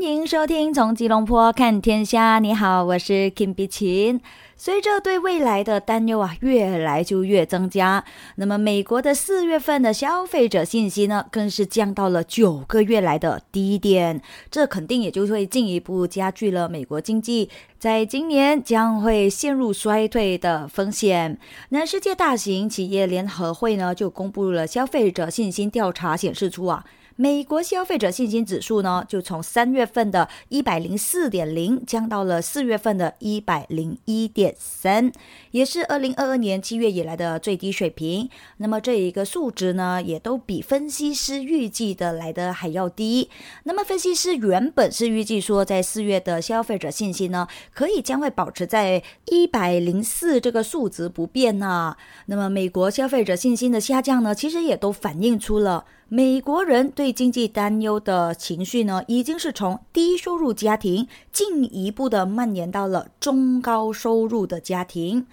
欢迎收听《从吉隆坡看天下》。你好，我是 Kim 比琴。随着对未来的担忧啊，越来就越增加。那么，美国的四月份的消费者信心呢，更是降到了九个月来的低点。这肯定也就会进一步加剧了美国经济在今年将会陷入衰退的风险。那世界大型企业联合会呢，就公布了消费者信心调查，显示出啊。美国消费者信心指数呢，就从三月份的一百零四点零降到了四月份的一百零一点三，也是二零二二年七月以来的最低水平。那么这一个数值呢，也都比分析师预计的来的还要低。那么分析师原本是预计说，在四月的消费者信心呢，可以将会保持在一百零四这个数值不变呢。那么美国消费者信心的下降呢，其实也都反映出了。美国人对经济担忧的情绪呢，已经是从低收入家庭进一步的蔓延到了中高收入的家庭。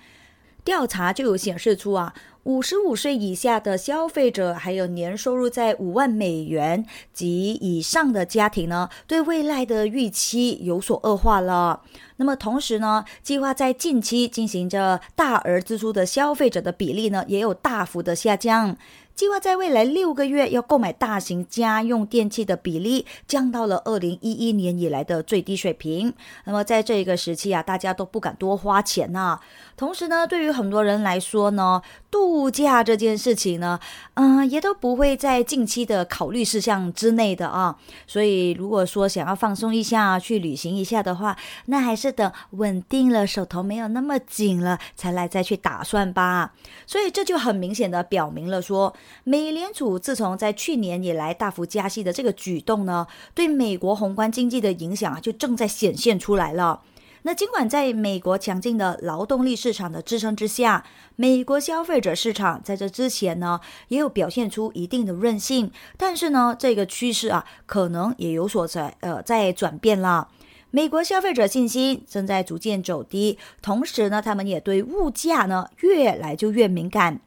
调查就有显示出啊，五十五岁以下的消费者，还有年收入在五万美元及以上的家庭呢，对未来的预期有所恶化了。那么同时呢，计划在近期进行着大额支出的消费者的比例呢，也有大幅的下降。计划在未来六个月要购买大型家用电器的比例降到了二零一一年以来的最低水平。那么在这个时期啊，大家都不敢多花钱呐。同时呢，对于很多人来说呢，度假这件事情呢，嗯，也都不会在近期的考虑事项之内的啊。所以如果说想要放松一下，去旅行一下的话，那还是等稳定了，手头没有那么紧了，才来再去打算吧。所以这就很明显的表明了说。美联储自从在去年以来大幅加息的这个举动呢，对美国宏观经济的影响啊，就正在显现出来了。那尽管在美国强劲的劳动力市场的支撑之下，美国消费者市场在这之前呢，也有表现出一定的韧性，但是呢，这个趋势啊，可能也有所在呃在转变了。美国消费者信心正在逐渐走低，同时呢，他们也对物价呢越来就越敏感。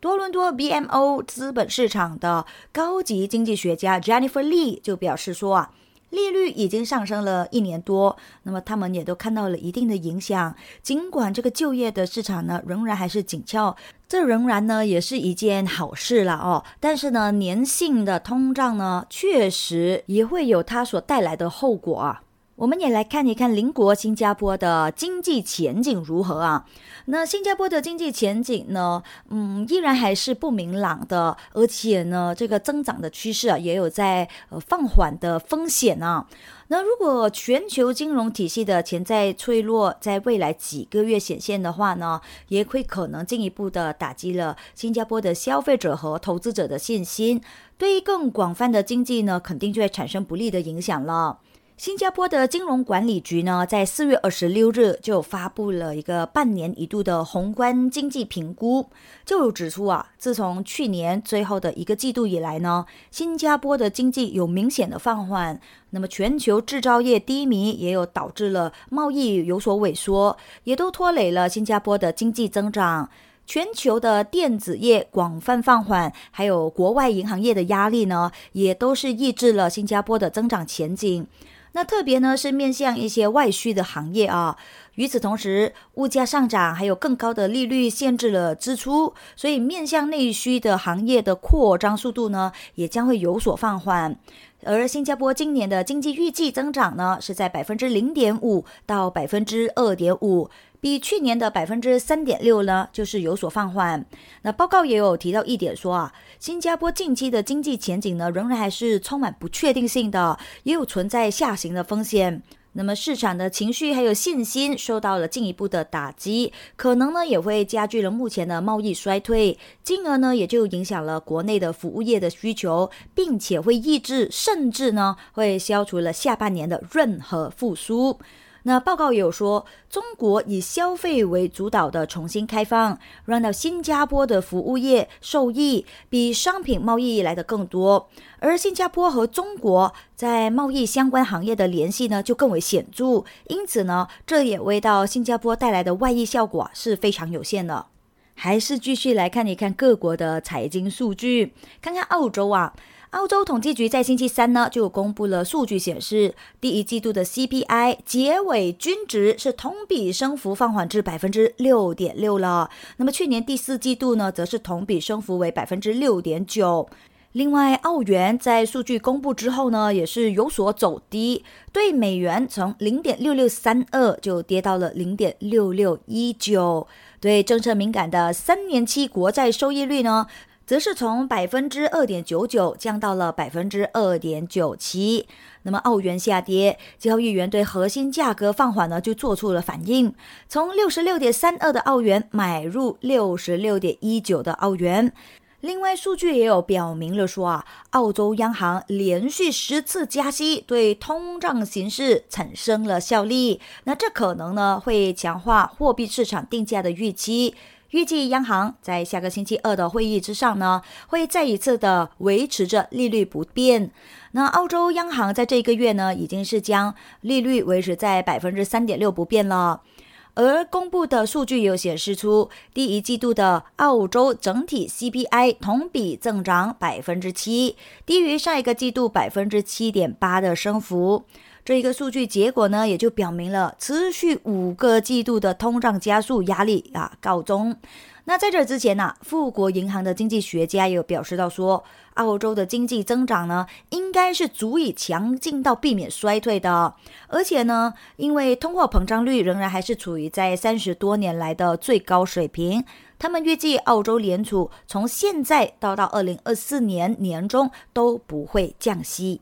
多伦多 BMO 资本市场的高级经济学家 Jennifer Lee 就表示说啊，利率已经上升了一年多，那么他们也都看到了一定的影响。尽管这个就业的市场呢仍然还是紧俏，这仍然呢也是一件好事了哦。但是呢，粘性的通胀呢确实也会有它所带来的后果啊。我们也来看一看邻国新加坡的经济前景如何啊？那新加坡的经济前景呢？嗯，依然还是不明朗的，而且呢，这个增长的趋势啊，也有在呃放缓的风险啊。那如果全球金融体系的潜在脆弱在未来几个月显现的话呢，也会可能进一步的打击了新加坡的消费者和投资者的信心，对于更广泛的经济呢，肯定就会产生不利的影响了。新加坡的金融管理局呢，在四月二十六日就发布了一个半年一度的宏观经济评估，就指出啊，自从去年最后的一个季度以来呢，新加坡的经济有明显的放缓。那么，全球制造业低迷也有导致了贸易有所萎缩，也都拖累了新加坡的经济增长。全球的电子业广泛放缓，还有国外银行业的压力呢，也都是抑制了新加坡的增长前景。那特别呢是面向一些外需的行业啊，与此同时，物价上涨还有更高的利率限制了支出，所以面向内需的行业的扩张速度呢也将会有所放缓。而新加坡今年的经济预计增长呢是在百分之零点五到百分之二点五。比去年的百分之三点六呢，就是有所放缓。那报告也有提到一点，说啊，新加坡近期的经济前景呢，仍然还是充满不确定性的，也有存在下行的风险。那么市场的情绪还有信心受到了进一步的打击，可能呢也会加剧了目前的贸易衰退，进而呢也就影响了国内的服务业的需求，并且会抑制甚至呢会消除了下半年的任何复苏。那报告也有说，中国以消费为主导的重新开放，让到新加坡的服务业受益比商品贸易来的更多，而新加坡和中国在贸易相关行业的联系呢就更为显著，因此呢，这也为到新加坡带来的外溢效果是非常有限的。还是继续来看一看各国的财经数据，看看澳洲啊。澳洲统计局在星期三呢就公布了数据，显示第一季度的 CPI 结尾均值是同比升幅放缓至百分之六点六了。那么去年第四季度呢，则是同比升幅为百分之六点九。另外，澳元在数据公布之后呢，也是有所走低，对美元从零点六六三二就跌到了零点六六一九。对政策敏感的三年期国债收益率呢？则是从百分之二点九九降到了百分之二点九七。那么澳元下跌，交易员对核心价格放缓呢，就做出了反应，从六十六点三二的澳元买入六十六点一九的澳元。另外，数据也有表明了说啊，澳洲央行连续十次加息，对通胀形势产生了效力。那这可能呢，会强化货币市场定价的预期。预计央行在下个星期二的会议之上呢，会再一次的维持着利率不变。那澳洲央行在这个月呢，已经是将利率维持在百分之三点六不变了。而公布的数据有显示出，第一季度的澳洲整体 CPI 同比增长百分之七，低于上一个季度百分之七点八的升幅。这一个数据结果呢，也就表明了持续五个季度的通胀加速压力啊告终。那在这之前呢，富国银行的经济学家也有表示到说，澳洲的经济增长呢，应该是足以强劲到避免衰退的。而且呢，因为通货膨胀率仍然还是处于在三十多年来的最高水平，他们预计澳洲联储从现在到到二零二四年年中都不会降息。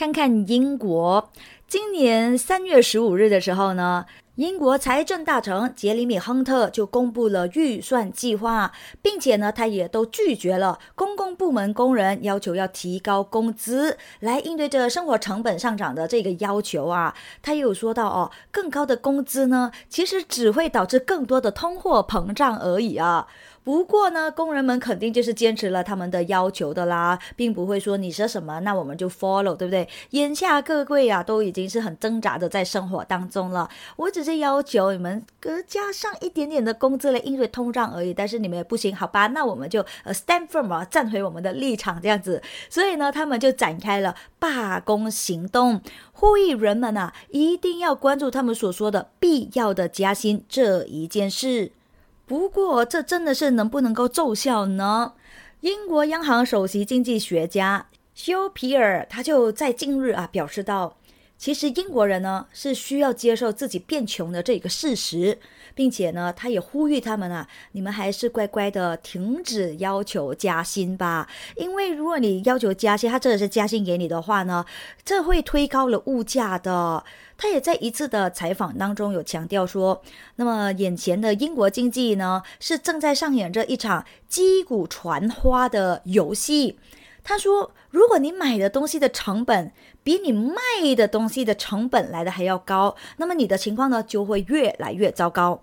看看英国。今年三月十五日的时候呢，英国财政大臣杰里米·亨特就公布了预算计划，并且呢，他也都拒绝了公共部门工人要求要提高工资来应对这生活成本上涨的这个要求啊。他也有说到哦，更高的工资呢，其实只会导致更多的通货膨胀而已啊。不过呢，工人们肯定就是坚持了他们的要求的啦，并不会说你说什么，那我们就 follow，对不对？眼下各位啊，都已经是很挣扎的在生活当中了。我只是要求你们呃加上一点点的工资来应对通胀而已，但是你们也不行，好吧？那我们就呃 stand firm 啊，站回我们的立场这样子。所以呢，他们就展开了罢工行动，呼吁人们啊一定要关注他们所说的必要的加薪这一件事。不过，这真的是能不能够奏效呢？英国央行首席经济学家休皮尔他就在近日啊表示到，其实英国人呢是需要接受自己变穷的这个事实。并且呢，他也呼吁他们啊，你们还是乖乖的停止要求加薪吧。因为如果你要求加薪，他真的是加薪给你的话呢，这会推高了物价的。他也在一次的采访当中有强调说，那么眼前的英国经济呢，是正在上演着一场击鼓传花的游戏。他说，如果你买的东西的成本比你卖的东西的成本来的还要高，那么你的情况呢，就会越来越糟糕。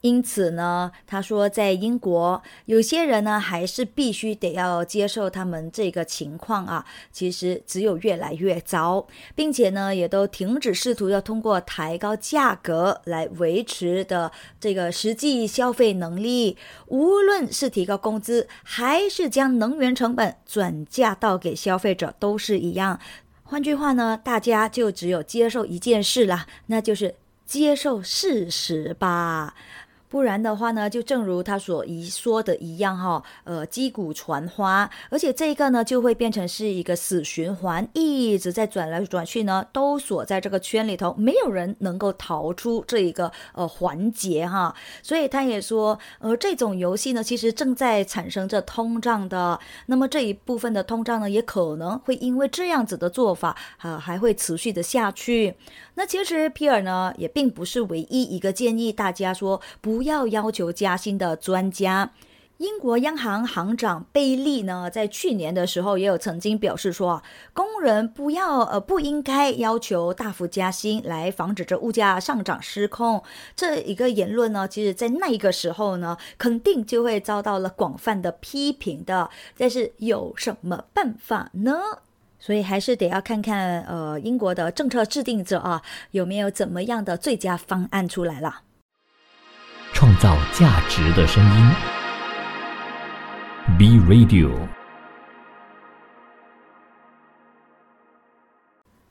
因此呢，他说，在英国，有些人呢还是必须得要接受他们这个情况啊。其实只有越来越糟，并且呢，也都停止试图要通过抬高价格来维持的这个实际消费能力。无论是提高工资，还是将能源成本转嫁到给消费者，都是一样。换句话呢，大家就只有接受一件事了，那就是接受事实吧。不然的话呢，就正如他所一说的一样哈，呃，击鼓传花，而且这个呢就会变成是一个死循环，一直在转来转去呢，都锁在这个圈里头，没有人能够逃出这一个呃环节哈。所以他也说，呃，这种游戏呢，其实正在产生着通胀的，那么这一部分的通胀呢，也可能会因为这样子的做法啊，还会持续的下去。那其实皮尔呢，也并不是唯一一个建议大家说不要要求加薪的专家。英国央行行长贝利呢，在去年的时候也有曾经表示说，工人不要呃不应该要求大幅加薪来防止这物价上涨失控。这一个言论呢，其实在那一个时候呢，肯定就会遭到了广泛的批评的。但是有什么办法呢？所以还是得要看看呃英国的政策制定者啊，有没有怎么样的最佳方案出来了。创造价值的声音。B Radio，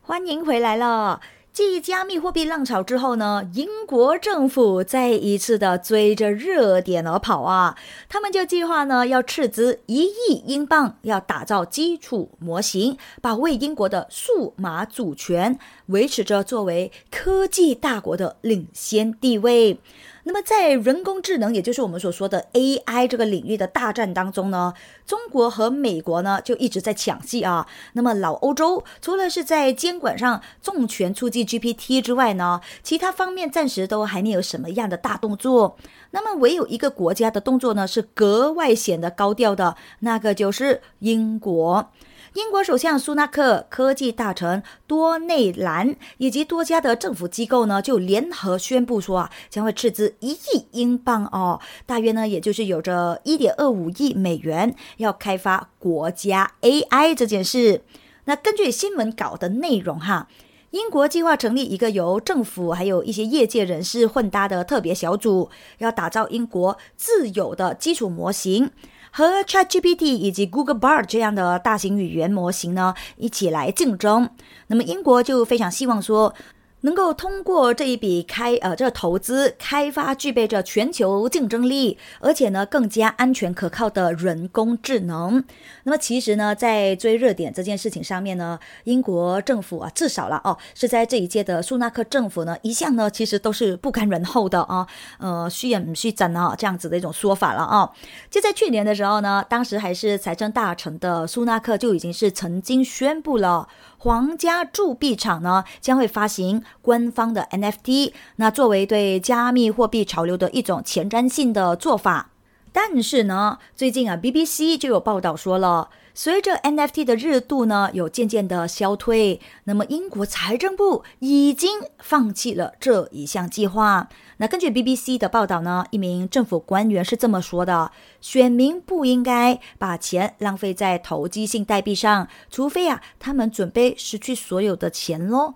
欢迎回来了。继加密货币浪潮之后呢，英国政府再一次的追着热点而跑啊！他们就计划呢要斥资一亿英镑，要打造基础模型，保卫英国的数码主权，维持着作为科技大国的领先地位。那么，在人工智能，也就是我们所说的 AI 这个领域的大战当中呢，中国和美国呢就一直在抢戏啊。那么，老欧洲除了是在监管上重拳出击 GPT 之外呢，其他方面暂时都还没有什么样的大动作。那么，唯有一个国家的动作呢是格外显得高调的，那个就是英国。英国首相苏纳克、科技大臣多内兰以及多家的政府机构呢，就联合宣布说啊，将会斥资一亿英镑哦，大约呢，也就是有着一点二五亿美元，要开发国家 AI 这件事。那根据新闻稿的内容哈，英国计划成立一个由政府还有一些业界人士混搭的特别小组，要打造英国自有的基础模型。和 ChatGPT 以及 Google Bard 这样的大型语言模型呢，一起来竞争。那么英国就非常希望说。能够通过这一笔开呃这个投资开发具备着全球竞争力，而且呢更加安全可靠的人工智能。那么其实呢，在追热点这件事情上面呢，英国政府啊至少了哦是在这一届的苏纳克政府呢一向呢其实都是不甘人后的啊，呃虚演虚真啊这样子的一种说法了啊。就在去年的时候呢，当时还是财政大臣的苏纳克就已经是曾经宣布了。皇家铸币厂呢将会发行官方的 NFT，那作为对加密货币潮流的一种前瞻性的做法。但是呢，最近啊，BBC 就有报道说了。随着 NFT 的热度呢有渐渐的消退，那么英国财政部已经放弃了这一项计划。那根据 BBC 的报道呢，一名政府官员是这么说的：选民不应该把钱浪费在投机性代币上，除非啊他们准备失去所有的钱喽。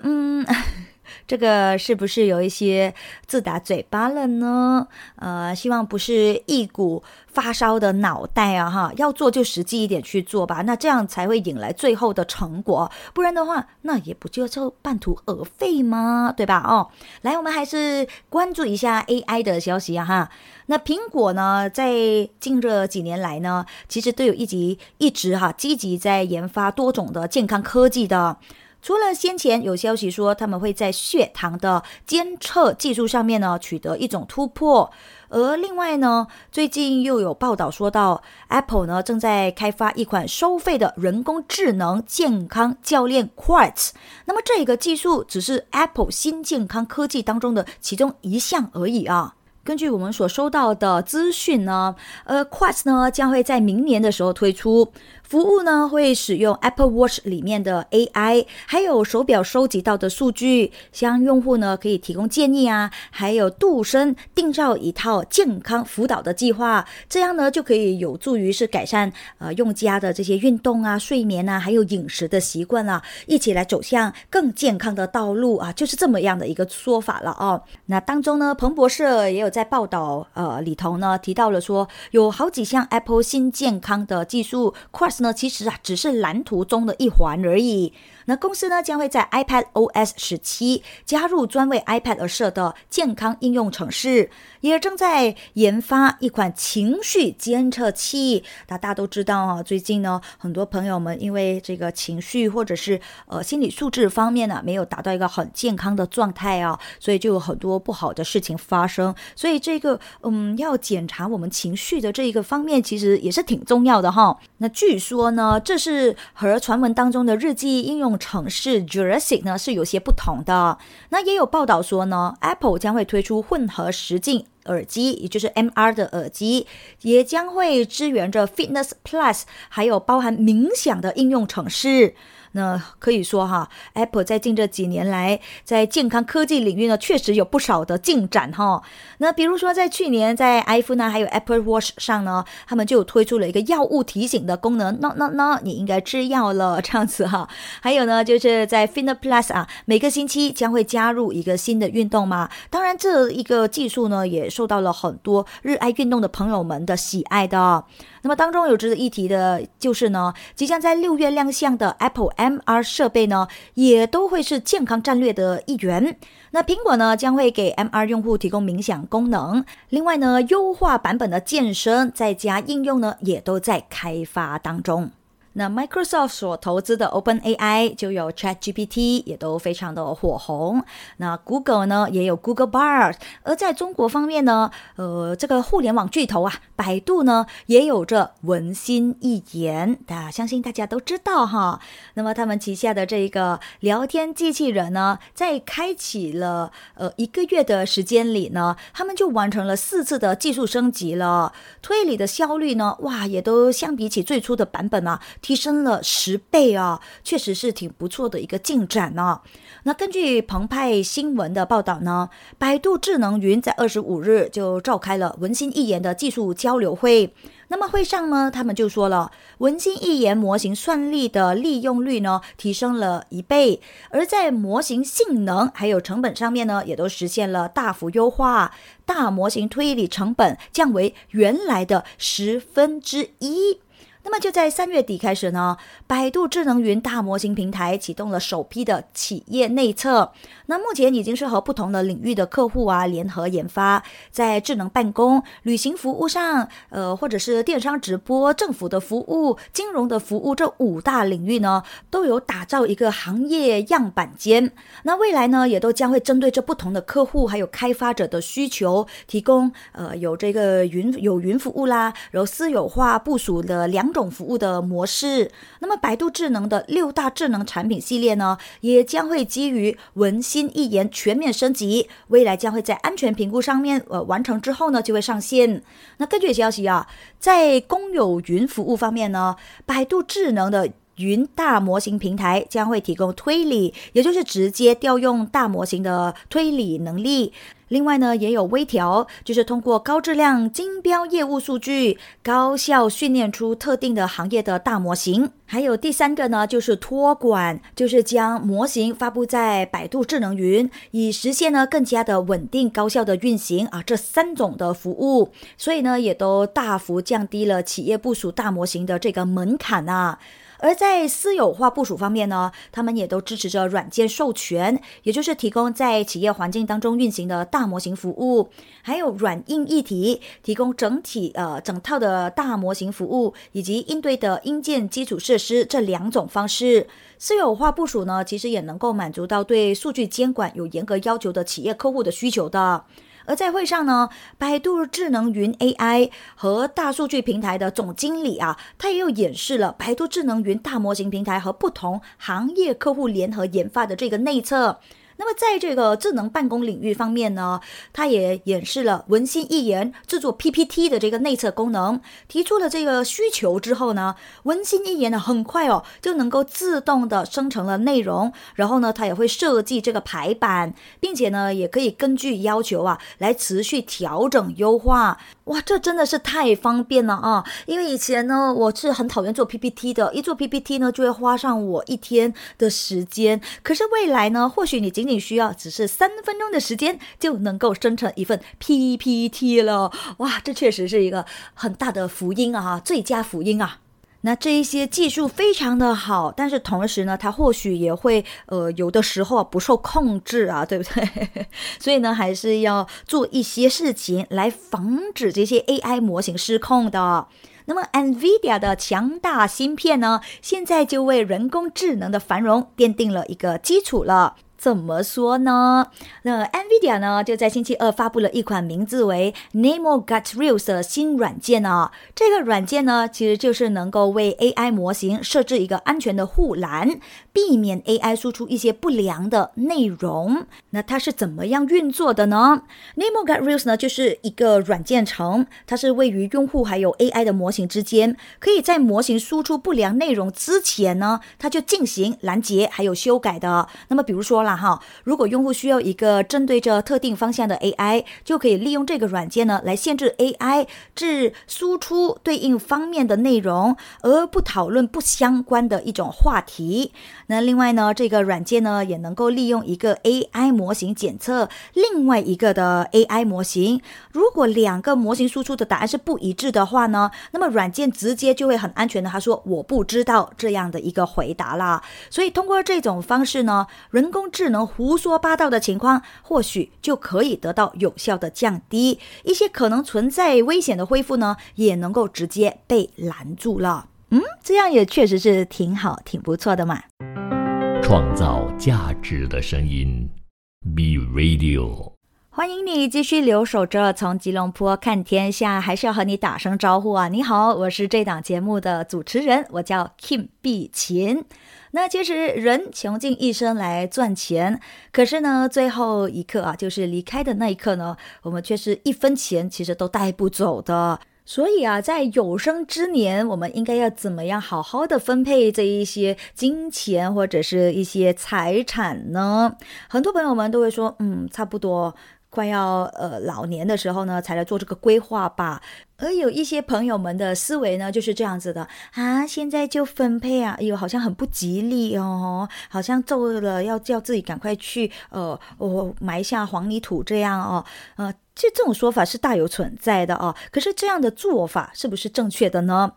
嗯。这个是不是有一些自打嘴巴了呢？呃，希望不是一股发烧的脑袋啊，哈，要做就实际一点去做吧，那这样才会引来最后的成果，不然的话，那也不就就半途而废吗？对吧？哦，来，我们还是关注一下 AI 的消息啊，哈，那苹果呢，在近这几年来呢，其实都有一集一直哈积极在研发多种的健康科技的。除了先前有消息说他们会在血糖的监测技术上面呢取得一种突破，而另外呢，最近又有报道说到 Apple 呢正在开发一款收费的人工智能健康教练 Quartz。那么这个技术只是 Apple 新健康科技当中的其中一项而已啊。根据我们所收到的资讯呢，呃，Quartz 呢将会在明年的时候推出。服务呢会使用 Apple Watch 里面的 AI，还有手表收集到的数据，向用户呢可以提供建议啊，还有度身定造一套健康辅导的计划，这样呢就可以有助于是改善呃用家的这些运动啊、睡眠啊，还有饮食的习惯啊，一起来走向更健康的道路啊，就是这么样的一个说法了哦。那当中呢，彭博社也有在报道呃里头呢提到了说，有好几项 Apple 新健康的技术 q 那其实啊，只是蓝图中的一环而已。那公司呢，将会在 iPad OS 十七加入专为 iPad 而设的健康应用程式，也正在研发一款情绪监测器。那大家都知道啊，最近呢，很多朋友们因为这个情绪或者是呃心理素质方面呢，没有达到一个很健康的状态啊，所以就有很多不好的事情发生。所以这个嗯，要检查我们情绪的这一个方面，其实也是挺重要的哈。那据说呢，这是和传闻当中的日记应用。城市 Jurassic 呢是有些不同的。那也有报道说呢，Apple 将会推出混合实境耳机，也就是 MR 的耳机，也将会支援着 Fitness Plus，还有包含冥想的应用程式。那可以说哈，Apple 在近这几年来，在健康科技领域呢，确实有不少的进展哈。那比如说在去年，在 iPhone 呢，还有 Apple Watch 上呢，他们就推出了一个药物提醒的功能，那那那你应该吃药了这样子哈。还有呢，就是在 f i n e Plus 啊，每个星期将会加入一个新的运动嘛。当然，这一个技术呢，也受到了很多热爱运动的朋友们的喜爱的。那么当中有值得一提的，就是呢，即将在六月亮相的 Apple MR 设备呢，也都会是健康战略的一员。那苹果呢，将会给 MR 用户提供冥想功能。另外呢，优化版本的健身在家应用呢，也都在开发当中。那 Microsoft 所投资的 OpenAI 就有 ChatGPT，也都非常的火红。那 Google 呢，也有 Google Bard。而在中国方面呢，呃，这个互联网巨头啊，百度呢，也有着文心一言，大相信大家都知道哈。那么他们旗下的这个聊天机器人呢，在开启了呃一个月的时间里呢，他们就完成了四次的技术升级了，推理的效率呢，哇，也都相比起最初的版本啊。提升了十倍啊，确实是挺不错的一个进展呢。那根据澎湃新闻的报道呢，百度智能云在二十五日就召开了文心一言的技术交流会。那么会上呢，他们就说了，文心一言模型算力的利用率呢提升了一倍，而在模型性能还有成本上面呢，也都实现了大幅优化，大模型推理成本降为原来的十分之一。那么就在三月底开始呢，百度智能云大模型平台启动了首批的企业内测。那目前已经是和不同的领域的客户啊联合研发，在智能办公、旅行服务上，呃，或者是电商直播、政府的服务、金融的服务这五大领域呢，都有打造一个行业样板间。那未来呢，也都将会针对这不同的客户还有开发者的需求，提供呃有这个云有云服务啦，然后私有化部署的两。种服务的模式，那么百度智能的六大智能产品系列呢，也将会基于文心一言全面升级，未来将会在安全评估上面呃完成之后呢，就会上线。那根据消息啊，在公有云服务方面呢，百度智能的云大模型平台将会提供推理，也就是直接调用大模型的推理能力。另外呢，也有微调，就是通过高质量精标业务数据，高效训练出特定的行业的大模型。还有第三个呢，就是托管，就是将模型发布在百度智能云，以实现呢更加的稳定高效的运行啊。这三种的服务，所以呢，也都大幅降低了企业部署大模型的这个门槛啊。而在私有化部署方面呢，他们也都支持着软件授权，也就是提供在企业环境当中运行的大模型服务，还有软硬一体，提供整体呃整套的大模型服务，以及应对的硬件基础设施这两种方式。私有化部署呢，其实也能够满足到对数据监管有严格要求的企业客户的需求的。而在会上呢，百度智能云 AI 和大数据平台的总经理啊，他也有演示了百度智能云大模型平台和不同行业客户联合研发的这个内测。那么，在这个智能办公领域方面呢，它也演示了文心一言制作 PPT 的这个内测功能。提出了这个需求之后呢，文心一言呢很快哦就能够自动的生成了内容，然后呢，它也会设计这个排版，并且呢，也可以根据要求啊来持续调整优化。哇，这真的是太方便了啊！因为以前呢，我是很讨厌做 PPT 的，一做 PPT 呢就会花上我一天的时间。可是未来呢，或许你仅仅你需要只是三分钟的时间，就能够生成一份 PPT 了。哇，这确实是一个很大的福音啊，最佳福音啊！那这一些技术非常的好，但是同时呢，它或许也会呃有的时候不受控制啊，对不对？所以呢，还是要做一些事情来防止这些 AI 模型失控的。那么，NVIDIA 的强大芯片呢，现在就为人工智能的繁荣奠定了一个基础了。怎么说呢？那 NVIDIA 呢就在星期二发布了一款名字为 Nemo Gut Reels 的新软件呢。这个软件呢，其实就是能够为 AI 模型设置一个安全的护栏，避免 AI 输出一些不良的内容。那它是怎么样运作的呢？Nemo Guard Rules 呢，就是一个软件层，它是位于用户还有 AI 的模型之间，可以在模型输出不良内容之前呢，它就进行拦截还有修改的。那么比如说了哈，如果用户需要一个针对着特定方向的 AI，就可以利用这个软件呢来限制 AI 至输出对应方面的内容，而不讨论不相关的一种话题。那另外呢，这个软件呢也能够利用一个 AI 模型检测另外一个的 AI 模型。如果两个模型输出的答案是不一致的话呢，那么软件直接就会很安全的，他说我不知道这样的一个回答啦。所以通过这种方式呢，人工智能胡说八道的情况或许就可以得到有效的降低，一些可能存在危险的恢复呢，也能够直接被拦住了。嗯，这样也确实是挺好，挺不错的嘛。创造价值的声音，B Radio。欢迎你继续留守着从吉隆坡看天下，还是要和你打声招呼啊！你好，我是这档节目的主持人，我叫 Kim 碧琴。那其实人穷尽一生来赚钱，可是呢，最后一刻啊，就是离开的那一刻呢，我们却是一分钱其实都带不走的。所以啊，在有生之年，我们应该要怎么样好好的分配这一些金钱或者是一些财产呢？很多朋友们都会说，嗯，差不多快要呃老年的时候呢，才来做这个规划吧。而有一些朋友们的思维呢，就是这样子的啊，现在就分配啊，哎呦，好像很不吉利哦，好像做了要叫自己赶快去呃，我埋下黄泥土这样哦，呃。其实这种说法是大有存在的啊，可是这样的做法是不是正确的呢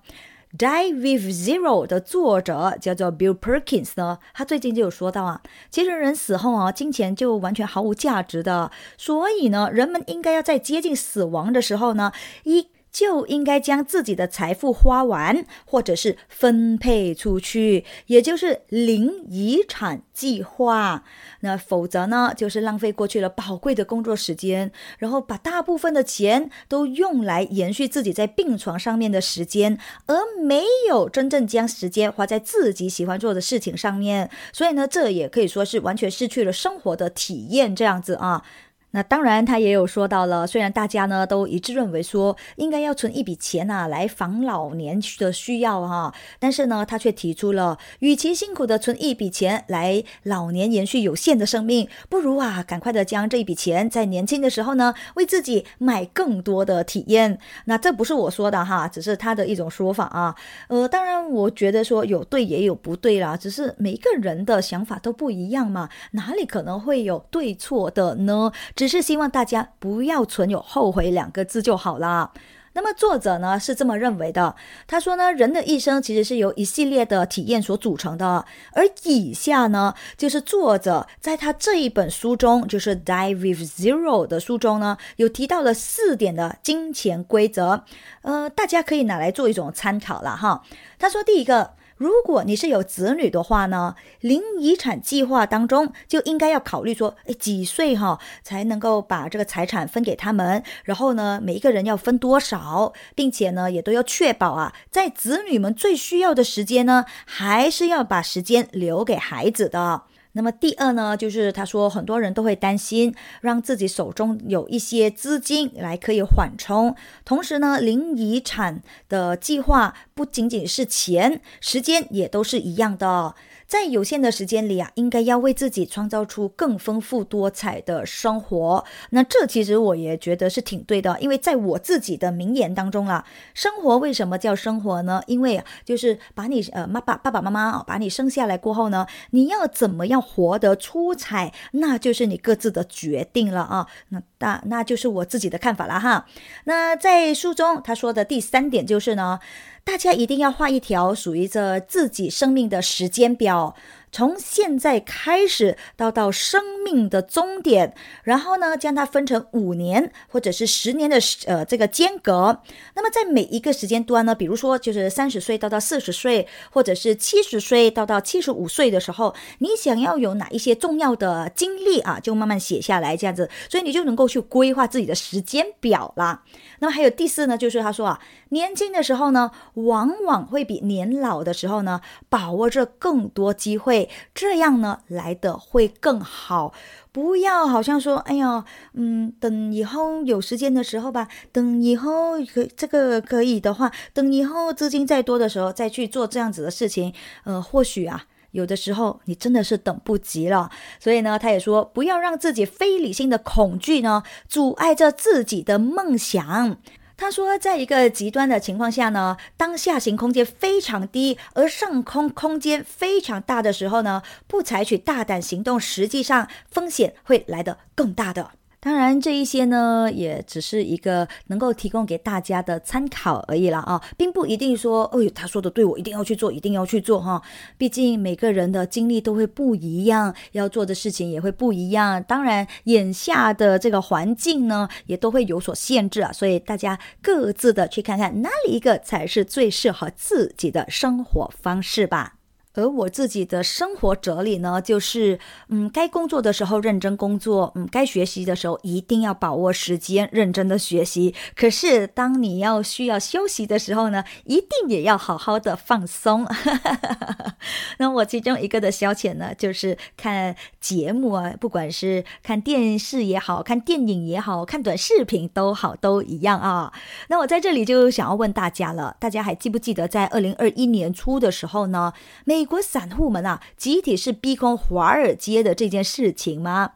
？Die with Zero 的作者叫做 Bill Perkins 呢，他最近就有说到啊，其实人死后啊，金钱就完全毫无价值的，所以呢，人们应该要在接近死亡的时候呢，一。就应该将自己的财富花完，或者是分配出去，也就是零遗产计划。那否则呢，就是浪费过去了宝贵的工作时间，然后把大部分的钱都用来延续自己在病床上面的时间，而没有真正将时间花在自己喜欢做的事情上面。所以呢，这也可以说是完全失去了生活的体验，这样子啊。那当然，他也有说到了。虽然大家呢都一致认为说应该要存一笔钱啊，来防老年的需要哈，但是呢，他却提出了，与其辛苦的存一笔钱来老年延续有限的生命，不如啊，赶快的将这一笔钱在年轻的时候呢，为自己买更多的体验。那这不是我说的哈，只是他的一种说法啊。呃，当然，我觉得说有对也有不对啦，只是每个人的想法都不一样嘛，哪里可能会有对错的呢？只是希望大家不要存有后悔两个字就好了。那么作者呢是这么认为的，他说呢，人的一生其实是由一系列的体验所组成的，而以下呢就是作者在他这一本书中，就是《Die with Zero》的书中呢，有提到了四点的金钱规则，呃，大家可以拿来做一种参考了哈。他说第一个。如果你是有子女的话呢，零遗产计划当中就应该要考虑说，哎，几岁哈才能够把这个财产分给他们？然后呢，每一个人要分多少，并且呢，也都要确保啊，在子女们最需要的时间呢，还是要把时间留给孩子的。那么第二呢，就是他说很多人都会担心，让自己手中有一些资金来可以缓冲，同时呢，零遗产的计划不仅仅是钱，时间也都是一样的。在有限的时间里啊，应该要为自己创造出更丰富多彩的生活。那这其实我也觉得是挺对的，因为在我自己的名言当中啊，生活为什么叫生活呢？因为就是把你呃妈爸爸爸妈妈把你生下来过后呢，你要怎么样活得出彩，那就是你各自的决定了啊。那那那就是我自己的看法了哈。那在书中他说的第三点就是呢。大家一定要画一条属于着自己生命的时间表。从现在开始到到生命的终点，然后呢，将它分成五年或者是十年的呃这个间隔。那么在每一个时间段呢，比如说就是三十岁到到四十岁，或者是七十岁到到七十五岁的时候，你想要有哪一些重要的经历啊，就慢慢写下来这样子，所以你就能够去规划自己的时间表啦。那么还有第四呢，就是他说啊，年轻的时候呢，往往会比年老的时候呢，把握着更多机会。这样呢来的会更好。不要好像说，哎呀，嗯，等以后有时间的时候吧，等以后可这个可以的话，等以后资金再多的时候再去做这样子的事情。呃，或许啊，有的时候你真的是等不及了。所以呢，他也说，不要让自己非理性的恐惧呢阻碍着自己的梦想。他说，在一个极端的情况下呢，当下行空间非常低，而上空空间非常大的时候呢，不采取大胆行动，实际上风险会来得更大的。当然，这一些呢，也只是一个能够提供给大家的参考而已了啊，并不一定说，哦，他说的对，我一定要去做，一定要去做哈。毕竟每个人的经历都会不一样，要做的事情也会不一样。当然，眼下的这个环境呢，也都会有所限制啊，所以大家各自的去看看哪里一个才是最适合自己的生活方式吧。而我自己的生活哲理呢，就是，嗯，该工作的时候认真工作，嗯，该学习的时候一定要把握时间，认真的学习。可是，当你要需要休息的时候呢，一定也要好好的放松。那我其中一个的消遣呢，就是看节目啊，不管是看电视也好看电影也好看短视频都好，都一样啊。那我在这里就想要问大家了，大家还记不记得在二零二一年初的时候呢？美美国散户们啊，集体是逼空华尔街的这件事情吗？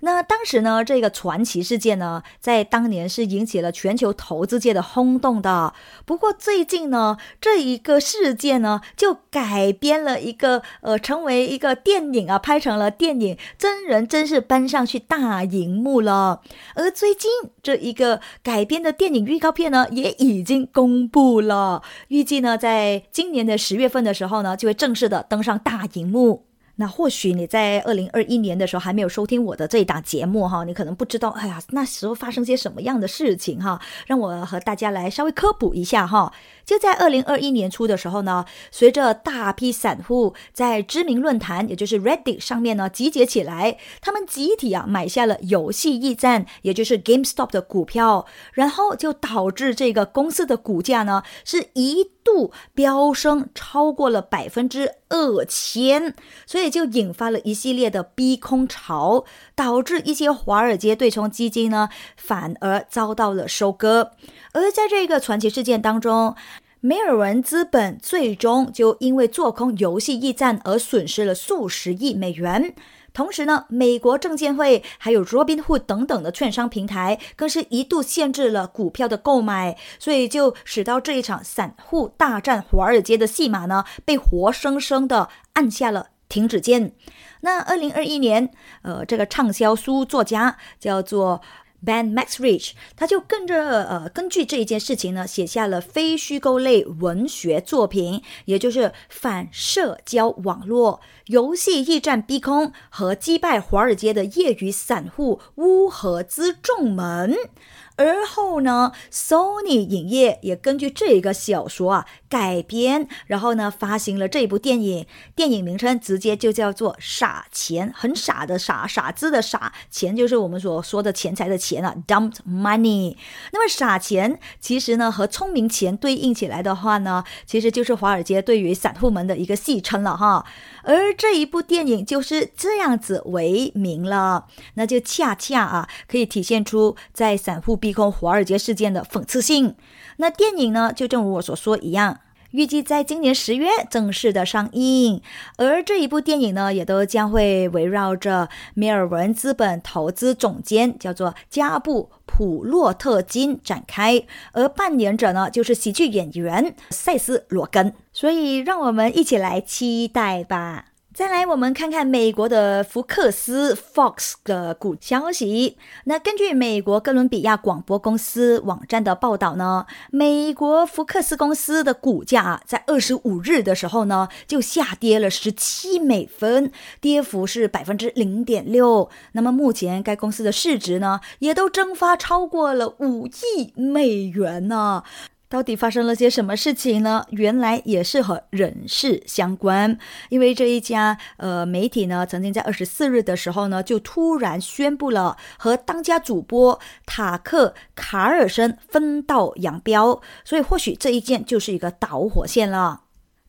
那当时呢，这个传奇事件呢，在当年是引起了全球投资界的轰动的。不过最近呢，这一个事件呢，就改编了一个呃，成为一个电影啊，拍成了电影，真人真事搬上去大荧幕了。而最近这一个改编的电影预告片呢，也已经公布了，预计呢，在今年的十月份的时候呢，就会正式的登上大荧幕。那或许你在二零二一年的时候还没有收听我的这一档节目哈，你可能不知道，哎呀，那时候发生些什么样的事情哈，让我和大家来稍微科普一下哈。就在二零二一年初的时候呢，随着大批散户在知名论坛，也就是 Reddit 上面呢集结起来，他们集体啊买下了游戏驿站，也就是 GameStop 的股票，然后就导致这个公司的股价呢是一度飙升超过了百分之二千，所以。就引发了一系列的逼空潮，导致一些华尔街对冲基金呢反而遭到了收割。而在这个传奇事件当中，梅尔文资本最终就因为做空游戏驿站而损失了数十亿美元。同时呢，美国证监会还有 Robinhood 等等的券商平台更是一度限制了股票的购买，所以就使到这一场散户大战华尔街的戏码呢被活生生的按下了。停止键。那二零二一年，呃，这个畅销书作家叫做 Ben Max Rich，他就跟着呃，根据这一件事情呢，写下了非虚构类文学作品，也就是反社交网络游戏驿站逼空和击败华尔街的业余散户乌合之众们。而后呢，Sony 影业也根据这个小说啊改编，然后呢发行了这部电影。电影名称直接就叫做《傻钱》，很傻的傻，傻子的傻，钱就是我们所说的钱财的钱啊，dumped Money。那么傻钱其实呢和聪明钱对应起来的话呢，其实就是华尔街对于散户们的一个戏称了哈。而这一部电影就是这样子为名了，那就恰恰啊可以体现出在散户逼空华尔街事件的讽刺性。那电影呢，就正如我所说一样，预计在今年十月正式的上映。而这一部电影呢，也都将会围绕着米尔文资本投资总监叫做加布普洛特金展开，而扮演者呢，就是喜剧演员塞斯罗根。所以，让我们一起来期待吧。再来，我们看看美国的福克斯 （Fox） 的股消息。那根据美国哥伦比亚广播公司网站的报道呢，美国福克斯公司的股价在二十五日的时候呢，就下跌了十七美分，跌幅是百分之零点六。那么目前该公司的市值呢，也都蒸发超过了五亿美元呢。到底发生了些什么事情呢？原来也是和人事相关，因为这一家呃媒体呢，曾经在二十四日的时候呢，就突然宣布了和当家主播塔克卡尔森分道扬镳，所以或许这一件就是一个导火线了。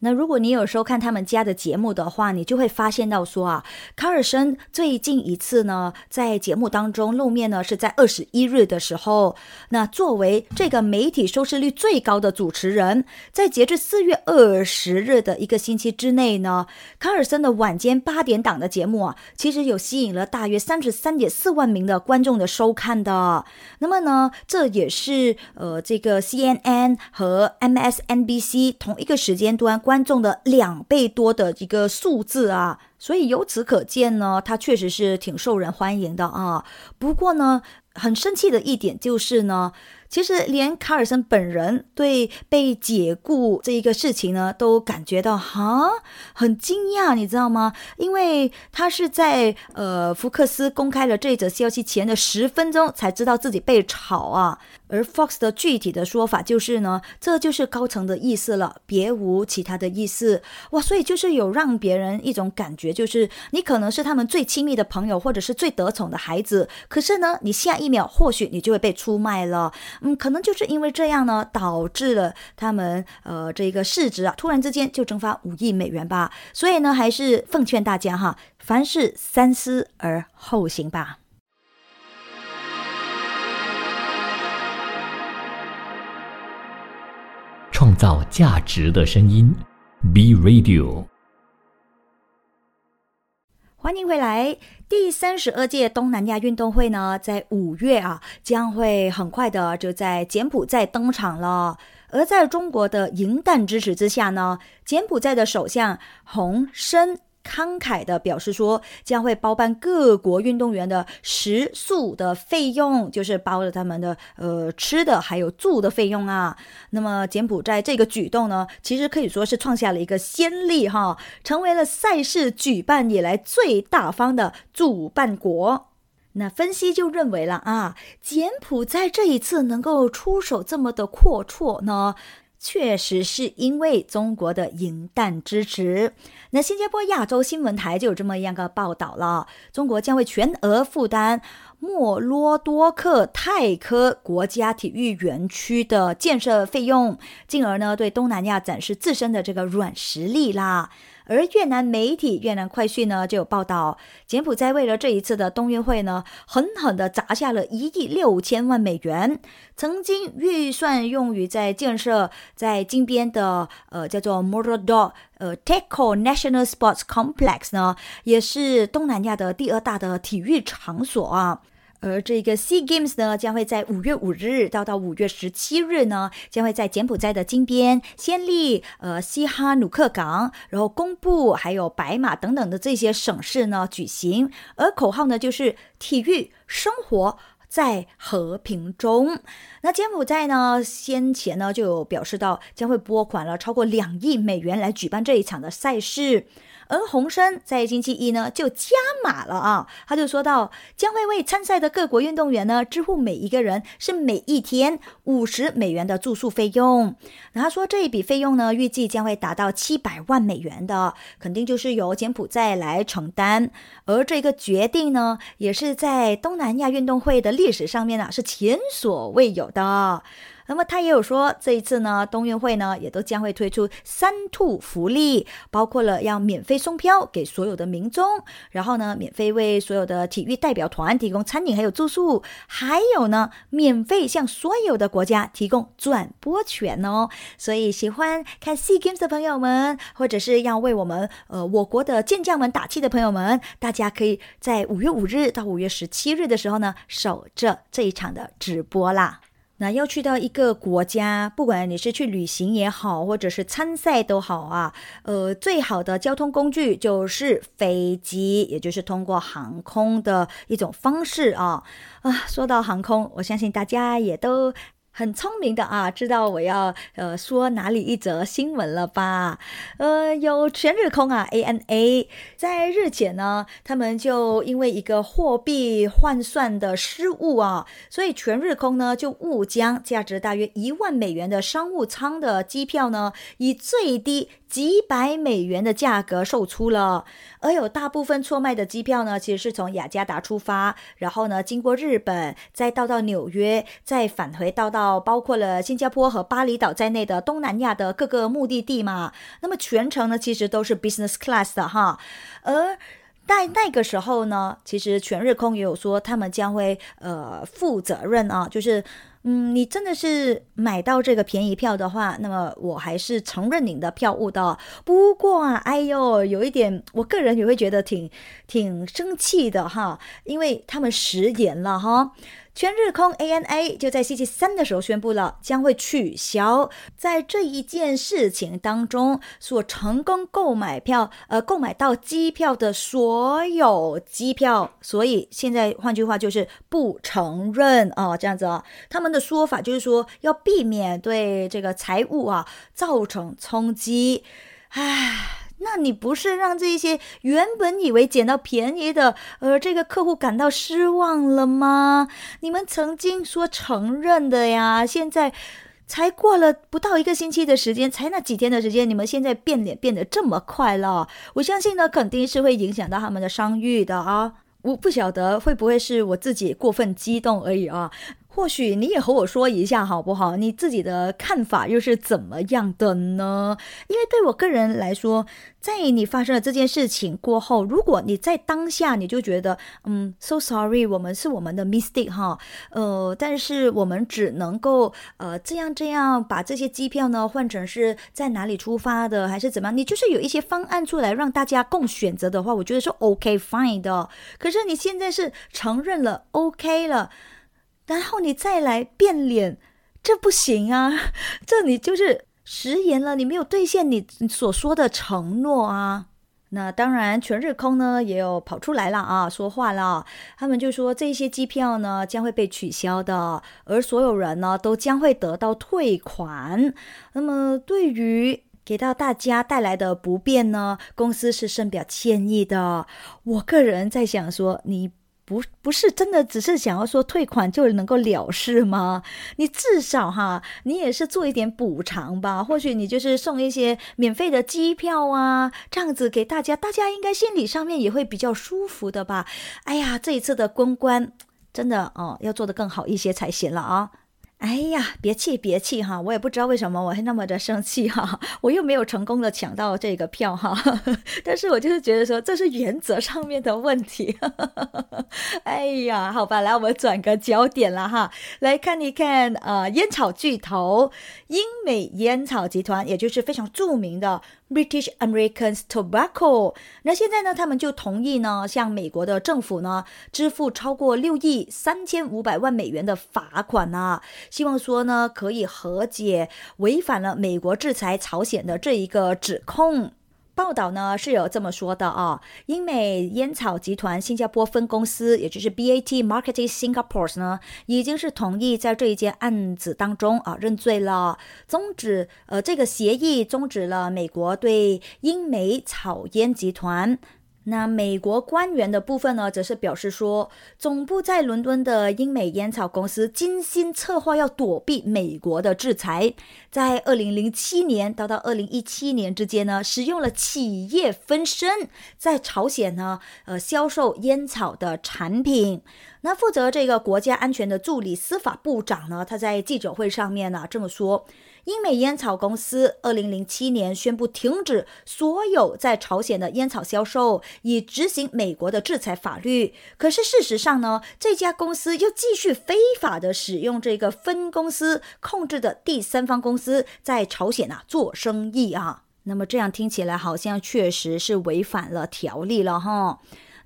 那如果你有收看他们家的节目的话，你就会发现到说啊，卡尔森最近一次呢在节目当中露面呢是在二十一日的时候。那作为这个媒体收视率最高的主持人，在截至四月二十日的一个星期之内呢，卡尔森的晚间八点档的节目啊，其实有吸引了大约三十三点四万名的观众的收看的。那么呢，这也是呃这个 CNN 和 MSNBC 同一个时间段。观众的两倍多的一个数字啊，所以由此可见呢，他确实是挺受人欢迎的啊。不过呢，很生气的一点就是呢。其实连卡尔森本人对被解雇这一个事情呢，都感觉到哈很惊讶，你知道吗？因为他是在呃福克斯公开了这则消息前的十分钟才知道自己被炒啊。而 Fox 的具体的说法就是呢，这就是高层的意思了，别无其他的意思哇。所以就是有让别人一种感觉，就是你可能是他们最亲密的朋友，或者是最得宠的孩子，可是呢，你下一秒或许你就会被出卖了。嗯，可能就是因为这样呢，导致了他们呃这个市值啊，突然之间就蒸发五亿美元吧。所以呢，还是奉劝大家哈，凡事三思而后行吧。创造价值的声音，B Radio。欢迎回来。第三十二届东南亚运动会呢，在五月啊，将会很快的就在柬埔寨登场了。而在中国的银弹支持之下呢，柬埔寨的首相洪森。慷慨的表示说，将会包办各国运动员的食宿的费用，就是包了他们的呃吃的还有住的费用啊。那么柬埔寨这个举动呢，其实可以说是创下了一个先例哈，成为了赛事举办以来最大方的主办国。那分析就认为了啊，柬埔寨这一次能够出手这么的阔绰呢。确实是因为中国的银弹支持，那新加坡亚洲新闻台就有这么样个报道了：中国将会全额负担莫罗多克泰科国家体育园区的建设费用，进而呢对东南亚展示自身的这个软实力啦。而越南媒体越南快讯呢就有报道，柬埔寨为了这一次的冬运会呢，狠狠的砸下了一亿六千万美元。曾经预算用于在建设在金边的呃叫做 m o r a d o 呃 Techo National Sports Complex 呢，也是东南亚的第二大的体育场所啊。而这个 Sea Games 呢，将会在五月五日到到五月十七日呢，将会在柬埔寨的金边、暹粒、呃西哈努克港，然后公布还有白马等等的这些省市呢举行。而口号呢就是体育生活在和平中。那柬埔寨呢，先前呢就表示到将会拨款了超过两亿美元来举办这一场的赛事。而洪生在星期一呢就加码了啊，他就说到将会为参赛的各国运动员呢支付每一个人是每一天五十美元的住宿费用。那他说这一笔费用呢预计将会达到七百万美元的，肯定就是由柬埔寨来承担。而这个决定呢也是在东南亚运动会的历史上面啊是前所未有的。那么他也有说，这一次呢，冬运会呢，也都将会推出三兔福利，包括了要免费送票给所有的民众，然后呢，免费为所有的体育代表团提供餐饮还有住宿，还有呢，免费向所有的国家提供转播权哦。所以喜欢看 Sea Games 的朋友们，或者是要为我们呃我国的健将们打气的朋友们，大家可以在五月五日到五月十七日的时候呢，守着这一场的直播啦。那要去到一个国家，不管你是去旅行也好，或者是参赛都好啊，呃，最好的交通工具就是飞机，也就是通过航空的一种方式啊。啊，说到航空，我相信大家也都。很聪明的啊，知道我要呃说哪里一则新闻了吧？呃，有全日空啊，ANA 在日前呢，他们就因为一个货币换算的失误啊，所以全日空呢就误将价值大约一万美元的商务舱的机票呢，以最低。几百美元的价格售出了，而有大部分错卖的机票呢，其实是从雅加达出发，然后呢经过日本，再到到纽约，再返回到到到包括了新加坡和巴厘岛在内的东南亚的各个目的地嘛。那么全程呢，其实都是 business class 的哈。而在那个时候呢，其实全日空也有说，他们将会呃负责任啊，就是。嗯，你真的是买到这个便宜票的话，那么我还是承认你的票务的。不过啊，哎呦，有一点，我个人也会觉得挺挺生气的哈，因为他们食言了哈。全日空 ANA 就在星期三的时候宣布了，将会取消在这一件事情当中所成功购买票，呃，购买到机票的所有机票。所以现在换句话就是不承认啊，这样子啊，他们的说法就是说要避免对这个财务啊造成冲击，唉。那你不是让这些原本以为捡到便宜的，呃，这个客户感到失望了吗？你们曾经说承认的呀，现在才过了不到一个星期的时间，才那几天的时间，你们现在变脸变得这么快了，我相信呢，肯定是会影响到他们的商誉的啊。我不晓得会不会是我自己过分激动而已啊。或许你也和我说一下好不好？你自己的看法又是怎么样的呢？因为对我个人来说，在你发生了这件事情过后，如果你在当下你就觉得，嗯，so sorry，我们是我们的 mistake 哈，呃，但是我们只能够呃这样这样把这些机票呢换成是在哪里出发的，还是怎么样？你就是有一些方案出来让大家共选择的话，我觉得是 OK fine 的。可是你现在是承认了 OK 了。然后你再来变脸，这不行啊！这你就是食言了，你没有兑现你所说的承诺啊。那当然，全日空呢也有跑出来了啊，说话了。他们就说这些机票呢将会被取消的，而所有人呢都将会得到退款。那么对于给到大家带来的不便呢，公司是深表歉意的。我个人在想说，你。不不是真的，只是想要说退款就能够了事吗？你至少哈，你也是做一点补偿吧。或许你就是送一些免费的机票啊，这样子给大家，大家应该心理上面也会比较舒服的吧。哎呀，这一次的公关真的哦，要做得更好一些才行了啊。哎呀，别气别气哈，我也不知道为什么我会那么的生气哈，我又没有成功的抢到这个票哈，但是我就是觉得说这是原则上面的问题。哎呀，好吧，来我们转个焦点了哈，来看一看呃烟草巨头英美烟草集团，也就是非常著名的。British Americans Tobacco，那现在呢，他们就同意呢，向美国的政府呢支付超过六亿三千五百万美元的罚款呢，希望说呢可以和解违反了美国制裁朝鲜的这一个指控。报道呢是有这么说的啊，英美烟草集团新加坡分公司，也就是 BAT Marketing Singapore 呢，已经是同意在这一件案子当中啊认罪了，终止呃这个协议，终止了美国对英美草烟集团。那美国官员的部分呢，则是表示说，总部在伦敦的英美烟草公司精心策划要躲避美国的制裁，在二零零七年到到二零一七年之间呢，使用了企业分身在朝鲜呢，呃，销售烟草的产品。那负责这个国家安全的助理司法部长呢，他在记者会上面呢这么说。英美烟草公司二零零七年宣布停止所有在朝鲜的烟草销售，以执行美国的制裁法律。可是事实上呢，这家公司又继续非法的使用这个分公司控制的第三方公司在朝鲜啊做生意啊。那么这样听起来好像确实是违反了条例了哈。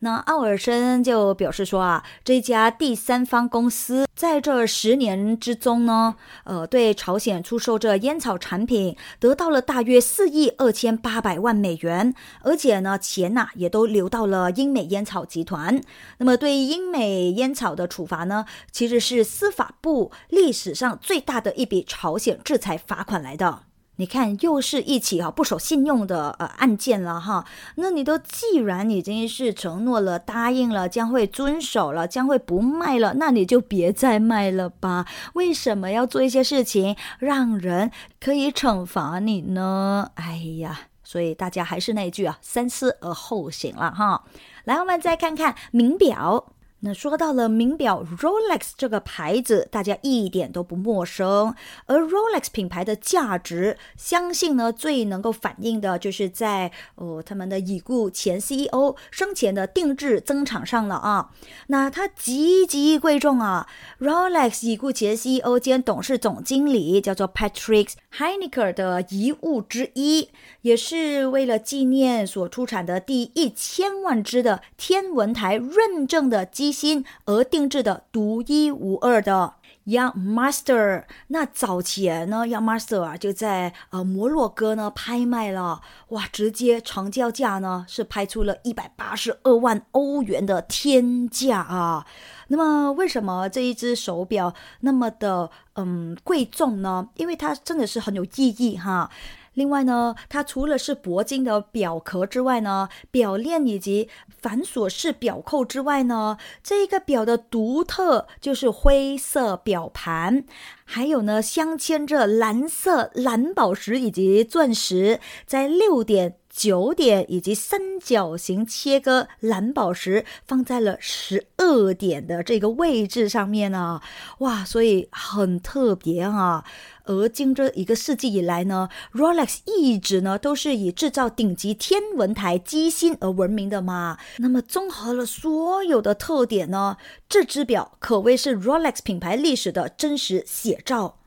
那奥尔森就表示说啊，这家第三方公司在这十年之中呢，呃，对朝鲜出售这烟草产品，得到了大约四亿二千八百万美元，而且呢，钱呐也都流到了英美烟草集团。那么，对英美烟草的处罚呢，其实是司法部历史上最大的一笔朝鲜制裁罚款来的。你看，又是一起哈不守信用的呃案件了哈。那你都既然已经是承诺了、答应了，将会遵守了，将会不卖了，那你就别再卖了吧。为什么要做一些事情让人可以惩罚你呢？哎呀，所以大家还是那句啊，三思而后行了哈。来，我们再看看名表。那说到了名表 Rolex 这个牌子，大家一点都不陌生。而 Rolex 品牌的价值，相信呢最能够反映的就是在哦他们的已故前 CEO 生前的定制增长上了啊。那它极极贵重啊！Rolex 已故前 CEO 兼董事总经理叫做 Patrick Heinecker 的遗物之一，也是为了纪念所出产的第一千万只的天文台认证的机。芯而定制的独一无二的 Young Master，那早前呢，Young Master 啊就在呃摩洛哥呢拍卖了，哇，直接成交价呢是拍出了一百八十二万欧元的天价啊！那么为什么这一只手表那么的嗯贵重呢？因为它真的是很有意义哈。另外呢，它除了是铂金的表壳之外呢，表链以及繁锁式表扣之外呢，这一个表的独特就是灰色表盘，还有呢镶嵌着蓝色蓝宝石以及钻石，在六点。九点以及三角形切割蓝宝石放在了十二点的这个位置上面呢，哇，所以很特别啊。而经这一个世纪以来呢，Rolex 一直呢都是以制造顶级天文台机芯而闻名的嘛。那么综合了所有的特点呢，这只表可谓是 Rolex 品牌历史的真实写照。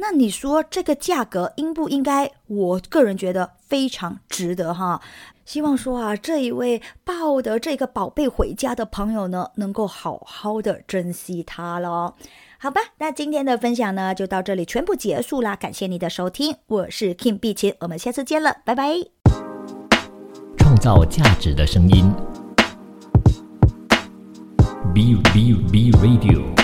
那你说这个价格应不应该？我个人觉得非常值得哈。希望说啊，这一位抱得这个宝贝回家的朋友呢，能够好好的珍惜它了。好吧，那今天的分享呢，就到这里全部结束啦。感谢你的收听，我是 Kim 碧琴，我们下次见了，拜拜。创造价值的声音，B B B Radio。